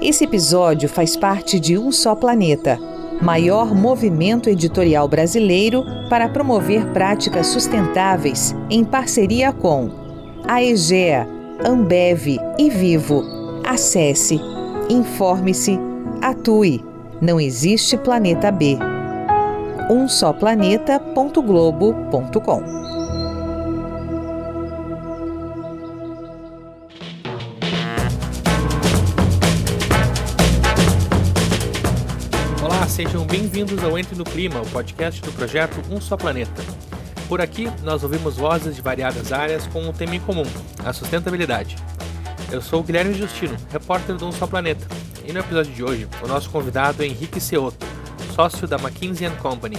Esse episódio faz parte de Um Só Planeta, maior movimento editorial brasileiro para promover práticas sustentáveis em parceria com a EGEA, Ambev e Vivo. Acesse, informe-se, atue. Não existe planeta B. sejam bem-vindos ao Entre no Clima, o podcast do projeto Um Só Planeta. Por aqui, nós ouvimos vozes de variadas áreas com um tema em comum, a sustentabilidade. Eu sou o Guilherme Justino, repórter do Um Só Planeta, e no episódio de hoje, o nosso convidado é Henrique Seoto, sócio da McKinsey Company.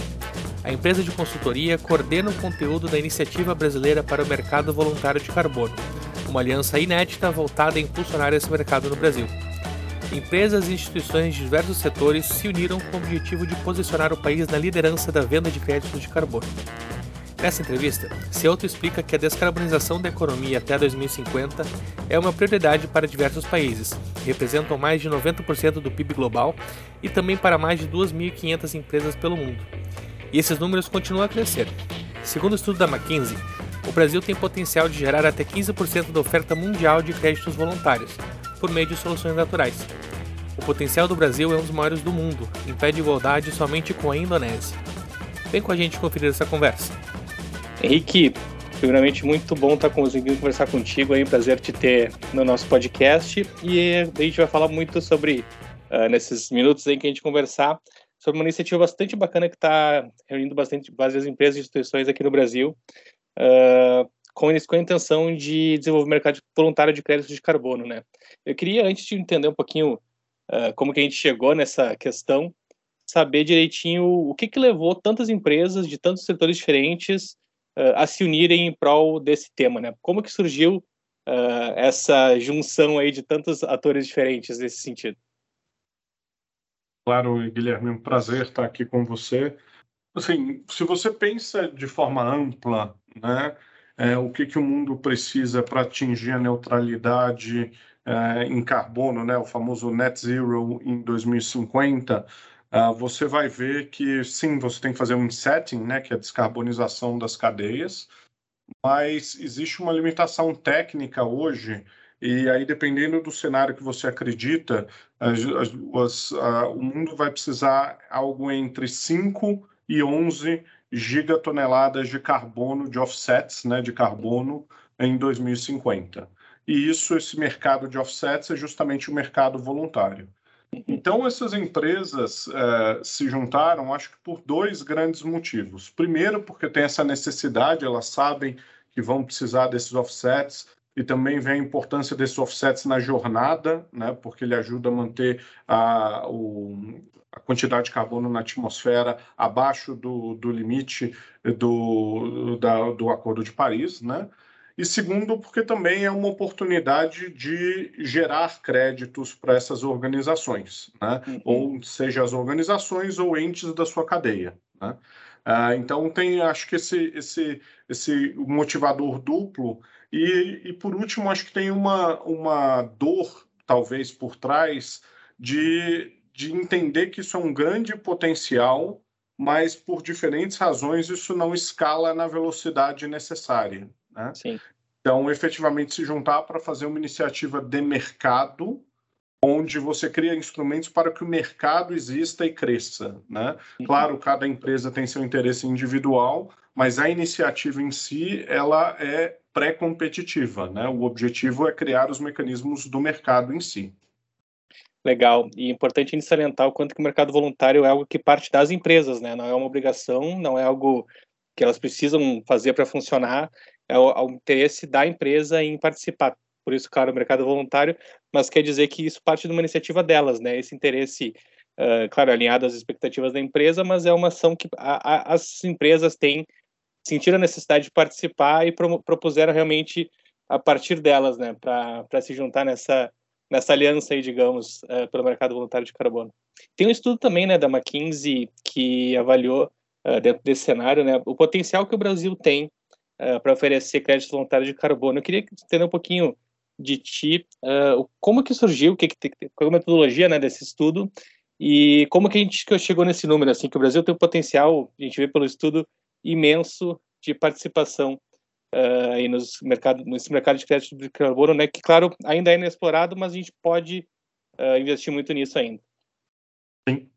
A empresa de consultoria coordena o conteúdo da Iniciativa Brasileira para o Mercado Voluntário de Carbono, uma aliança inédita voltada a impulsionar esse mercado no Brasil. Empresas e instituições de diversos setores se uniram com o objetivo de posicionar o país na liderança da venda de créditos de carbono. Nessa entrevista, Ceuto explica que a descarbonização da economia até 2050 é uma prioridade para diversos países, representam mais de 90% do PIB global e também para mais de 2.500 empresas pelo mundo. E esses números continuam a crescer. Segundo o estudo da McKinsey, o Brasil tem potencial de gerar até 15% da oferta mundial de créditos voluntários, por meio de soluções naturais. O potencial do Brasil é um dos maiores do mundo, em pé de igualdade somente com a Indonésia. Vem com a gente conferir essa conversa. Henrique, primeiramente muito bom estar conseguindo conversar contigo, é um prazer te ter no nosso podcast e a gente vai falar muito sobre, uh, nesses minutos aí que a gente conversar, sobre uma iniciativa bastante bacana que está reunindo bastante várias empresas e instituições aqui no Brasil, uh, com, com a intenção de desenvolver o mercado voluntário de crédito de carbono, né? Eu queria, antes de entender um pouquinho uh, como que a gente chegou nessa questão, saber direitinho o que, que levou tantas empresas de tantos setores diferentes uh, a se unirem em prol desse tema, né? Como que surgiu uh, essa junção aí de tantos atores diferentes nesse sentido? Claro, Guilherme, é um prazer estar aqui com você. Assim, se você pensa de forma ampla, né, é, o que, que o mundo precisa para atingir a neutralidade é, em carbono, né, o famoso net zero em 2050, uh, ah, você vai ver que sim, você tem que fazer um insetting, né, que é a descarbonização das cadeias, mas existe uma limitação técnica hoje e aí, dependendo do cenário que você acredita, as, as, a, o mundo vai precisar algo entre 5 e 11 gigatoneladas de carbono, de offsets né, de carbono em 2050. E isso, esse mercado de offsets é justamente o mercado voluntário. Então, essas empresas eh, se juntaram, acho que por dois grandes motivos. Primeiro, porque tem essa necessidade, elas sabem que vão precisar desses offsets, e também vem a importância desses offsets na jornada, né, porque ele ajuda a manter a, o, a quantidade de carbono na atmosfera abaixo do, do limite do, da, do Acordo de Paris, né? E segundo, porque também é uma oportunidade de gerar créditos para essas organizações, né? Uhum. ou seja, as organizações ou entes da sua cadeia. Né? Ah, então, tem, acho que esse, esse, esse motivador duplo. E, e, por último, acho que tem uma, uma dor, talvez, por trás de de entender que isso é um grande potencial, mas por diferentes razões isso não escala na velocidade necessária. Né? Sim. Então, efetivamente, se juntar para fazer uma iniciativa de mercado, onde você cria instrumentos para que o mercado exista e cresça. Né? Uhum. Claro, cada empresa tem seu interesse individual, mas a iniciativa em si ela é pré-competitiva. Né? O objetivo é criar os mecanismos do mercado em si. Legal. E é importante a gente salientar o quanto que o mercado voluntário é algo que parte das empresas, né? Não é uma obrigação, não é algo que elas precisam fazer para funcionar, é o, é o, interesse da empresa em participar. Por isso, claro, o mercado voluntário, mas quer dizer que isso parte de uma iniciativa delas, né? Esse interesse, uh, claro, alinhado às expectativas da empresa, mas é uma ação que a, a, as empresas têm sentido a necessidade de participar e pro, propuseram realmente a partir delas, né, para se juntar nessa nessa aliança aí, digamos, uh, pelo mercado voluntário de carbono. Tem um estudo também, né, da McKinsey que avaliou uh, dentro desse cenário, né, o potencial que o Brasil tem uh, para oferecer créditos voluntários de carbono. Eu queria entender um pouquinho de ti como que surgiu, que, que, qual é a metodologia né, desse estudo e como que a gente chegou nesse número, assim, que o Brasil tem um potencial, a gente vê pelo estudo, imenso de participação uh, aí nos mercado, nesse mercado de crédito de carbono, né, que, claro, ainda é inexplorado, mas a gente pode uh, investir muito nisso ainda. Sim.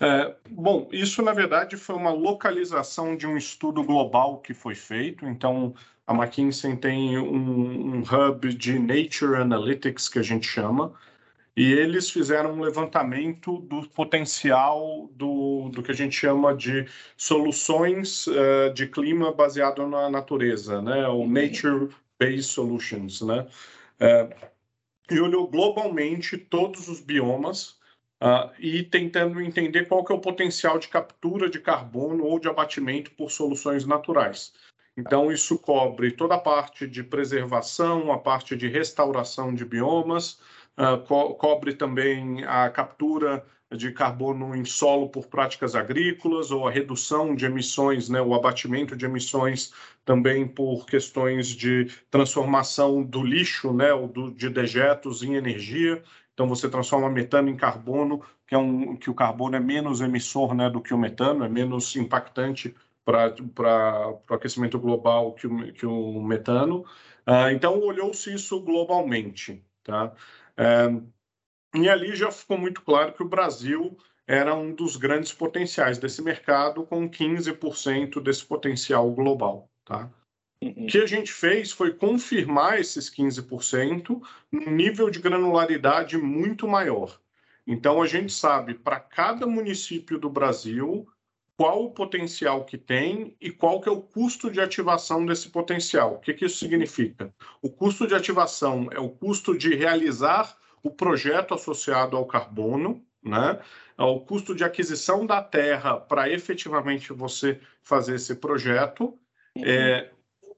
É, bom, isso na verdade foi uma localização de um estudo global que foi feito. Então, a McKinsey tem um, um hub de Nature Analytics que a gente chama, e eles fizeram um levantamento do potencial do, do que a gente chama de soluções uh, de clima baseado na natureza, né? O Nature Based Solutions, né? Uh, e olhou globalmente todos os biomas uh, e tentando entender qual que é o potencial de captura de carbono ou de abatimento por soluções naturais. Então, isso cobre toda a parte de preservação, a parte de restauração de biomas, co cobre também a captura de carbono em solo por práticas agrícolas ou a redução de emissões, né, o abatimento de emissões também por questões de transformação do lixo, né, ou do, de dejetos em energia. Então você transforma metano em carbono, que é um que o carbono é menos emissor, né, do que o metano, é menos impactante para o aquecimento global que o, que o metano. Uh, então olhou-se isso globalmente, tá? Uh, e ali já ficou muito claro que o Brasil era um dos grandes potenciais desse mercado, com 15% desse potencial global, tá? O que a gente fez foi confirmar esses 15% num nível de granularidade muito maior. Então, a gente sabe para cada município do Brasil qual o potencial que tem e qual que é o custo de ativação desse potencial. O que, que isso significa? O custo de ativação é o custo de realizar o projeto associado ao carbono, né? É o custo de aquisição da terra para efetivamente você fazer esse projeto. Uhum. É,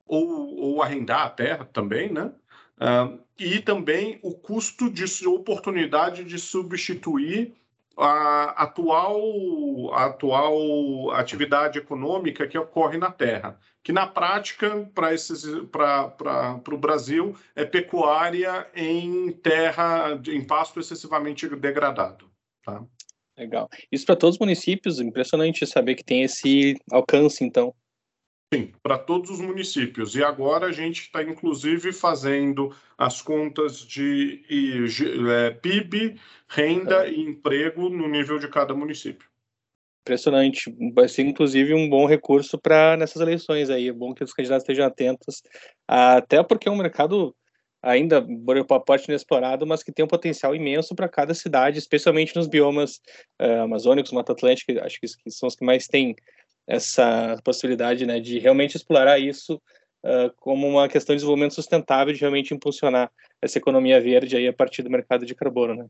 ou, ou arrendar a terra também, né? Uh, e também o custo de oportunidade de substituir a atual, a atual atividade econômica que ocorre na terra, que na prática, para o Brasil, é pecuária em terra, em pasto excessivamente degradado. Tá? Legal. Isso para todos os municípios, impressionante saber que tem esse alcance, então. Sim, para todos os municípios. E agora a gente está, inclusive, fazendo as contas de é, PIB, renda é. e emprego no nível de cada município. Impressionante. Vai ser, inclusive, um bom recurso para nessas eleições aí. É bom que os candidatos estejam atentos, até porque é um mercado ainda por papote inexplorado, mas que tem um potencial imenso para cada cidade, especialmente nos biomas uh, amazônicos, Mata Atlântica, acho que, que são os que mais têm essa possibilidade né, de realmente explorar isso uh, como uma questão de desenvolvimento sustentável, de realmente impulsionar essa economia verde aí a partir do mercado de carbono. Né?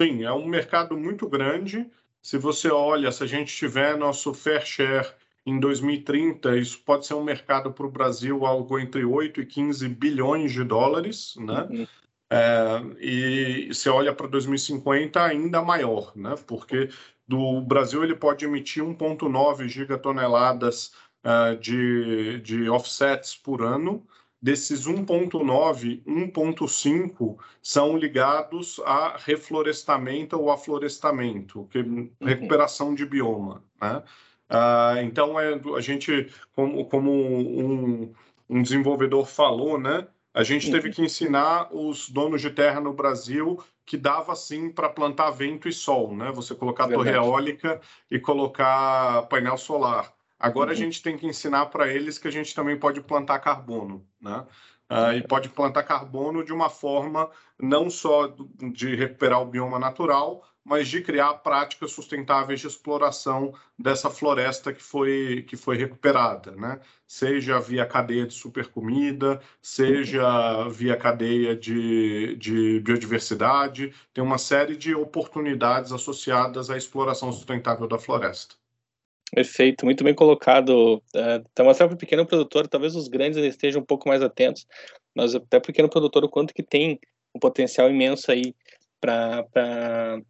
Sim, é um mercado muito grande. Se você olha, se a gente tiver nosso fair share em 2030, isso pode ser um mercado para o Brasil algo entre 8 e 15 bilhões de dólares, né? Uhum. É, e se olha para 2050 ainda maior, né? Porque do Brasil ele pode emitir 1,9 gigatoneladas uh, de, de offsets por ano. Desses 1,9, 1,5 são ligados a reflorestamento ou aflorestamento, que é uhum. recuperação de bioma. Né? Uh, então, é, a gente, como, como um, um desenvolvedor falou, né? A gente teve uhum. que ensinar os donos de terra no Brasil que dava sim para plantar vento e sol, né? Você colocar Verdade. torre eólica e colocar painel solar. Agora uhum. a gente tem que ensinar para eles que a gente também pode plantar carbono, né? Uh, e pode plantar carbono de uma forma não só de recuperar o bioma natural, mas de criar práticas sustentáveis de exploração dessa floresta que foi, que foi recuperada, né? Seja via cadeia de supercomida, seja via cadeia de, de biodiversidade, tem uma série de oportunidades associadas à exploração sustentável da floresta. Perfeito, muito bem colocado. Então, mostrar para o pequeno produtor, talvez os grandes estejam um pouco mais atentos, mas até o pequeno produtor, o quanto que tem um potencial imenso aí para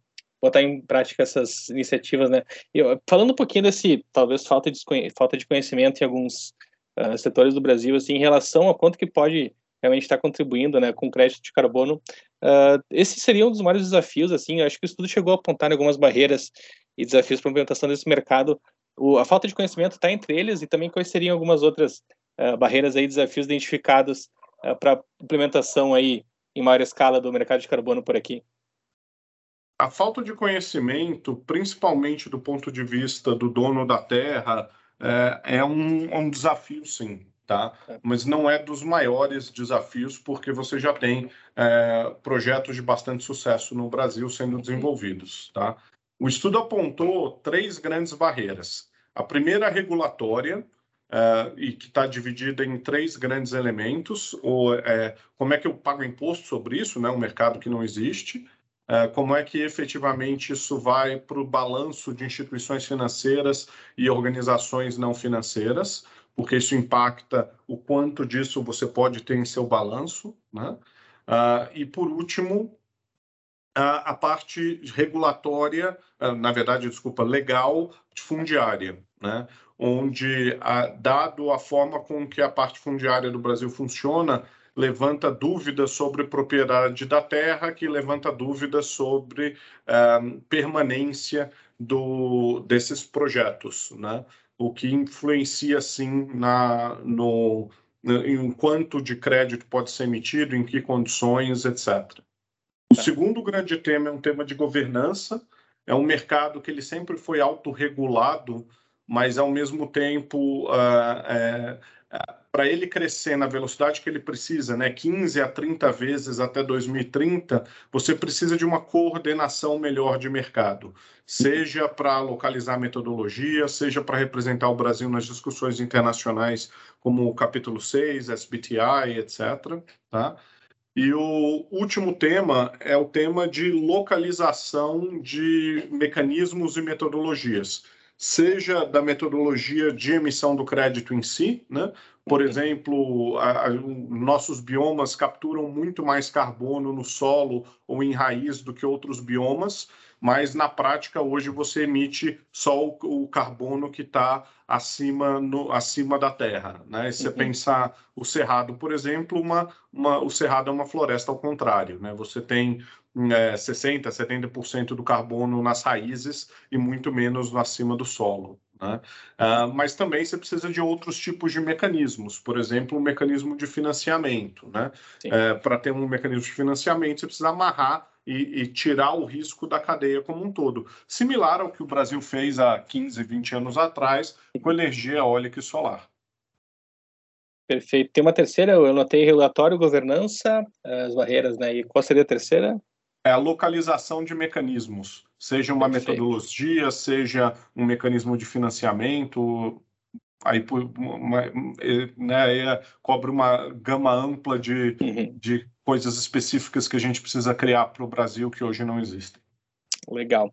botar em prática essas iniciativas, né? E, falando um pouquinho desse, talvez, falta de, falta de conhecimento em alguns uh, setores do Brasil, assim, em relação a quanto que pode realmente está contribuindo né, com crédito de carbono. Uh, esse seria um dos maiores desafios, assim, acho que o estudo chegou a apontar algumas barreiras e desafios para a implementação desse mercado. O, a falta de conhecimento está entre eles e também quais seriam algumas outras uh, barreiras aí, desafios identificados para implementação aí em maior escala do mercado de carbono por aqui? A falta de conhecimento, principalmente do ponto de vista do dono da terra, é, é um, um desafio, sim tá? É. Mas não é dos maiores desafios, porque você já tem é, projetos de bastante sucesso no Brasil sendo desenvolvidos, tá? O estudo apontou três grandes barreiras. A primeira, regulatória, é, e que está dividida em três grandes elementos: ou, é, como é que eu pago imposto sobre isso, né? Um mercado que não existe. É, como é que efetivamente isso vai para o balanço de instituições financeiras e organizações não financeiras porque isso impacta o quanto disso você pode ter em seu balanço. Né? Uh, e, por último, uh, a parte regulatória, uh, na verdade, desculpa, legal fundiária, né? onde, dado a forma com que a parte fundiária do Brasil funciona, levanta dúvidas sobre propriedade da terra, que levanta dúvidas sobre permanência do, desses projetos. Né? o que influencia, sim, na, no, em quanto de crédito pode ser emitido, em que condições, etc. O tá. segundo grande tema é um tema de governança. É um mercado que ele sempre foi autorregulado, mas, ao mesmo tempo, uh, para ele crescer na velocidade que ele precisa, né, 15 a 30 vezes até 2030, você precisa de uma coordenação melhor de mercado, seja para localizar metodologia, seja para representar o Brasil nas discussões internacionais, como o capítulo 6, SBTI, etc. Tá? E o último tema é o tema de localização de mecanismos e metodologias seja da metodologia de emissão do crédito em si, né? Por exemplo, a, a, nossos biomas capturam muito mais carbono no solo ou em raiz do que outros biomas, mas na prática hoje você emite só o, o carbono que está acima, acima da terra. Né? Se você uhum. pensar o cerrado, por exemplo, uma, uma, o cerrado é uma floresta ao contrário. Né? Você tem é, 60%, 70% do carbono nas raízes e muito menos acima do solo. Né? Uh, mas também você precisa de outros tipos de mecanismos, por exemplo, um mecanismo de financiamento. Né? É, Para ter um mecanismo de financiamento, você precisa amarrar e, e, tirar o risco da cadeia como um todo. Similar ao que o Brasil fez há 15, 20 anos atrás com energia eólica e solar. Perfeito. Tem uma terceira, eu anotei relatório, governança, as barreiras, né? E qual seria a terceira? É a localização de mecanismos, seja uma Perfeito. metodologia, seja um mecanismo de financiamento, aí uma, né, cobre uma gama ampla de, uhum. de coisas específicas que a gente precisa criar para o Brasil que hoje não existem. Legal.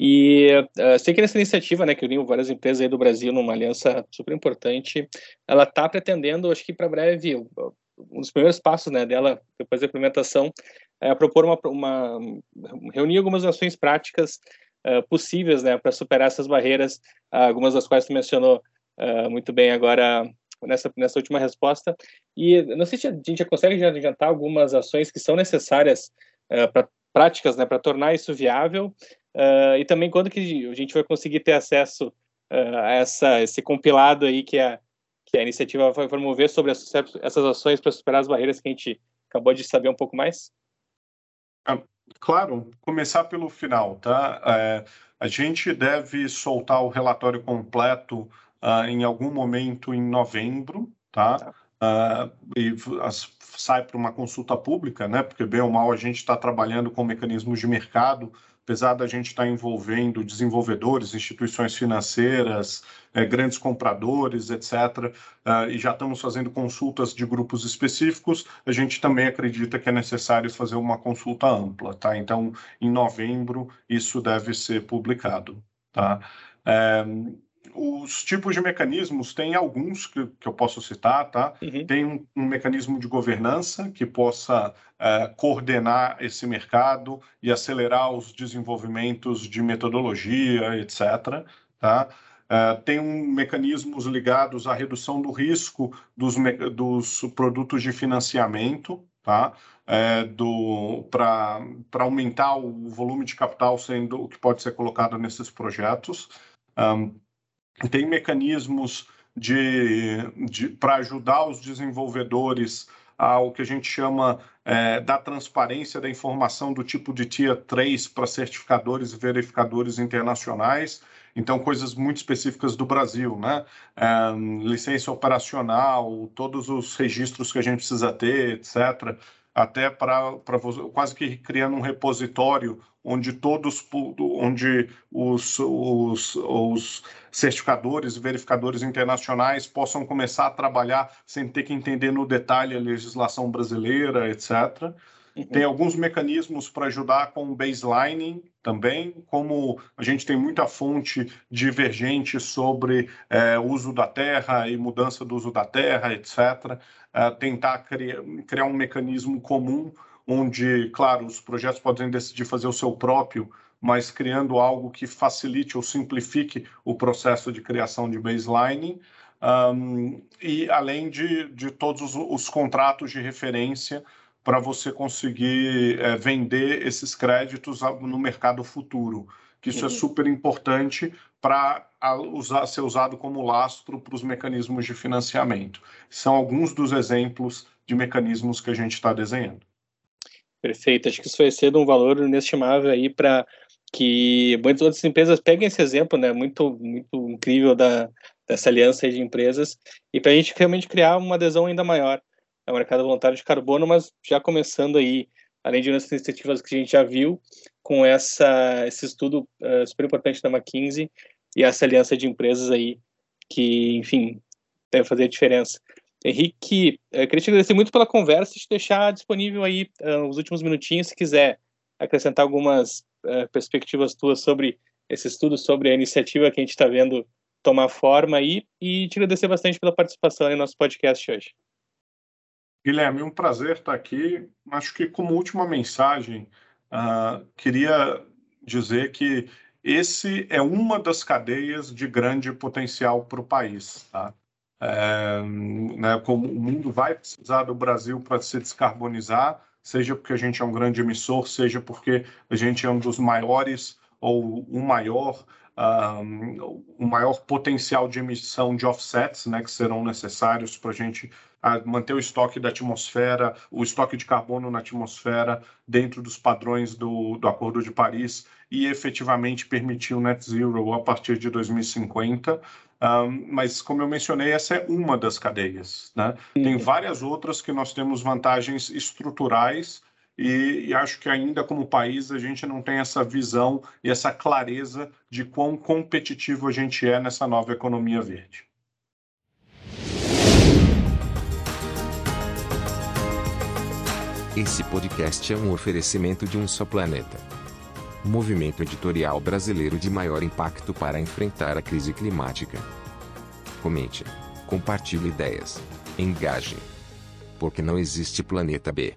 E uh, sei que nessa iniciativa, né, que uniu várias empresas aí do Brasil numa aliança super importante, ela está pretendendo, acho que para breve, um dos primeiros passos né, dela, depois da implementação, é, propor uma, uma, reunir algumas ações práticas uh, possíveis né, para superar essas barreiras, uh, algumas das quais tu mencionou uh, muito bem agora nessa, nessa última resposta. E não sei se a gente já consegue adiantar algumas ações que são necessárias para práticas né, para tornar isso viável e também quando que a gente vai conseguir ter acesso a essa, esse compilado aí que a, que a iniciativa vai promover sobre essas ações para superar as barreiras que a gente acabou de saber um pouco mais? Ah, claro, começar pelo final, tá? É, a gente deve soltar o relatório completo uh, em algum momento em novembro, tá? Uh, e as, sai para uma consulta pública, né? Porque bem ou mal a gente está trabalhando com mecanismos de mercado apesar da gente estar envolvendo desenvolvedores, instituições financeiras, é, grandes compradores, etc., eh, e já estamos fazendo consultas de grupos específicos, a gente também acredita que é necessário fazer uma consulta ampla, tá? Então, em novembro, isso deve ser publicado, tá? É, os tipos de mecanismos, tem alguns que, que eu posso citar, tá? Uhum. Tem um, um, mecanismo de governança que possa uh, coordenar esse mercado e acelerar os desenvolvimentos de metodologia, etc. Tá? Uh, tem um, mecanismos ligados à redução do risco dos, dos produtos de financiamento, tá? É, para aumentar o volume de capital sendo o que pode ser colocado nesses projetos. Um, tem mecanismos de, de para ajudar os desenvolvedores ao que a gente chama é, da transparência da informação do tipo de Tier 3 para certificadores e verificadores internacionais. Então, coisas muito específicas do Brasil, né? É, licença operacional, todos os registros que a gente precisa ter, etc até para quase que criando um repositório onde todos onde os, os, os certificadores e verificadores internacionais possam começar a trabalhar sem ter que entender no detalhe a legislação brasileira, etc. Tem alguns mecanismos para ajudar com baselining também, como a gente tem muita fonte divergente sobre é, uso da terra e mudança do uso da terra, etc. É, tentar criar, criar um mecanismo comum onde, claro, os projetos podem decidir fazer o seu próprio, mas criando algo que facilite ou simplifique o processo de criação de baselining. Um, e além de, de todos os, os contratos de referência para você conseguir é, vender esses créditos no mercado futuro, que isso é uhum. é super importante para usar, ser usado como lastro para os mecanismos de financiamento. São alguns dos exemplos de mecanismos que a gente está desenhando. Perfeito, acho que isso vai ser de um valor inestimável aí para que muitas outras empresas peguem esse exemplo, né, muito, muito incrível da, dessa aliança de empresas e para a gente realmente criar uma adesão ainda maior é o mercado voluntário de carbono, mas já começando aí, além de outras iniciativas que a gente já viu, com essa, esse estudo uh, super importante da McKinsey e essa aliança de empresas aí, que, enfim, deve fazer a diferença. Henrique, eu queria te agradecer muito pela conversa e te deixar disponível aí uh, os últimos minutinhos, se quiser acrescentar algumas uh, perspectivas tuas sobre esse estudo, sobre a iniciativa que a gente está vendo tomar forma aí, e te agradecer bastante pela participação no nosso podcast hoje. Guilherme, um prazer estar aqui. Acho que, como última mensagem, uh, queria dizer que esse é uma das cadeias de grande potencial para o país. Tá? É, né, como o mundo vai precisar do Brasil para se descarbonizar, seja porque a gente é um grande emissor, seja porque a gente é um dos maiores ou o maior um, o maior potencial de emissão de offsets, né, que serão necessários para a gente manter o estoque da atmosfera, o estoque de carbono na atmosfera dentro dos padrões do, do Acordo de Paris e efetivamente permitir o net zero a partir de 2050. Um, mas, como eu mencionei, essa é uma das cadeias. Né? Tem várias outras que nós temos vantagens estruturais e, e, acho que ainda como país a gente não tem essa visão e essa clareza de quão competitivo a gente é nessa nova economia verde. Esse podcast é um oferecimento de um só planeta. Movimento editorial brasileiro de maior impacto para enfrentar a crise climática. Comente, compartilhe ideias, engaje. Porque não existe planeta B.